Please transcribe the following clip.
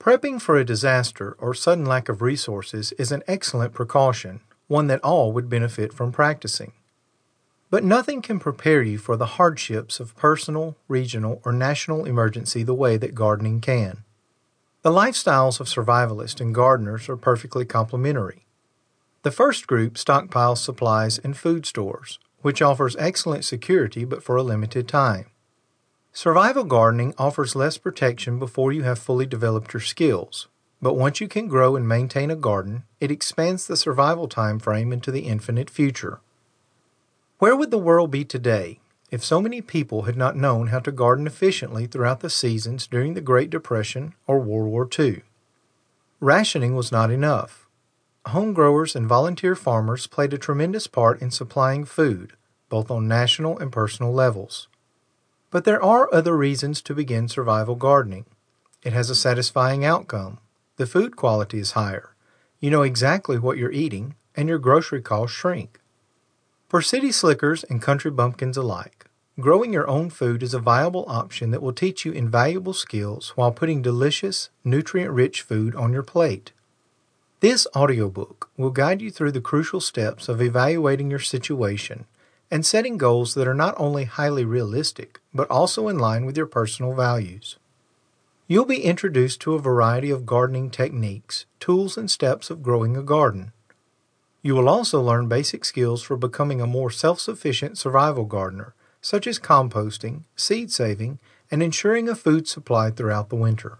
Prepping for a disaster or sudden lack of resources is an excellent precaution, one that all would benefit from practicing. But nothing can prepare you for the hardships of personal, regional, or national emergency the way that gardening can. The lifestyles of survivalists and gardeners are perfectly complementary. The first group stockpiles supplies in food stores, which offers excellent security but for a limited time. Survival gardening offers less protection before you have fully developed your skills, but once you can grow and maintain a garden, it expands the survival time frame into the infinite future. Where would the world be today if so many people had not known how to garden efficiently throughout the seasons during the Great Depression or World War II? Rationing was not enough. Home growers and volunteer farmers played a tremendous part in supplying food, both on national and personal levels. But there are other reasons to begin survival gardening. It has a satisfying outcome. The food quality is higher. You know exactly what you're eating, and your grocery costs shrink. For city slickers and country bumpkins alike, growing your own food is a viable option that will teach you invaluable skills while putting delicious, nutrient rich food on your plate. This audiobook will guide you through the crucial steps of evaluating your situation and setting goals that are not only highly realistic, but also in line with your personal values. You'll be introduced to a variety of gardening techniques, tools, and steps of growing a garden. You will also learn basic skills for becoming a more self sufficient survival gardener, such as composting, seed saving, and ensuring a food supply throughout the winter.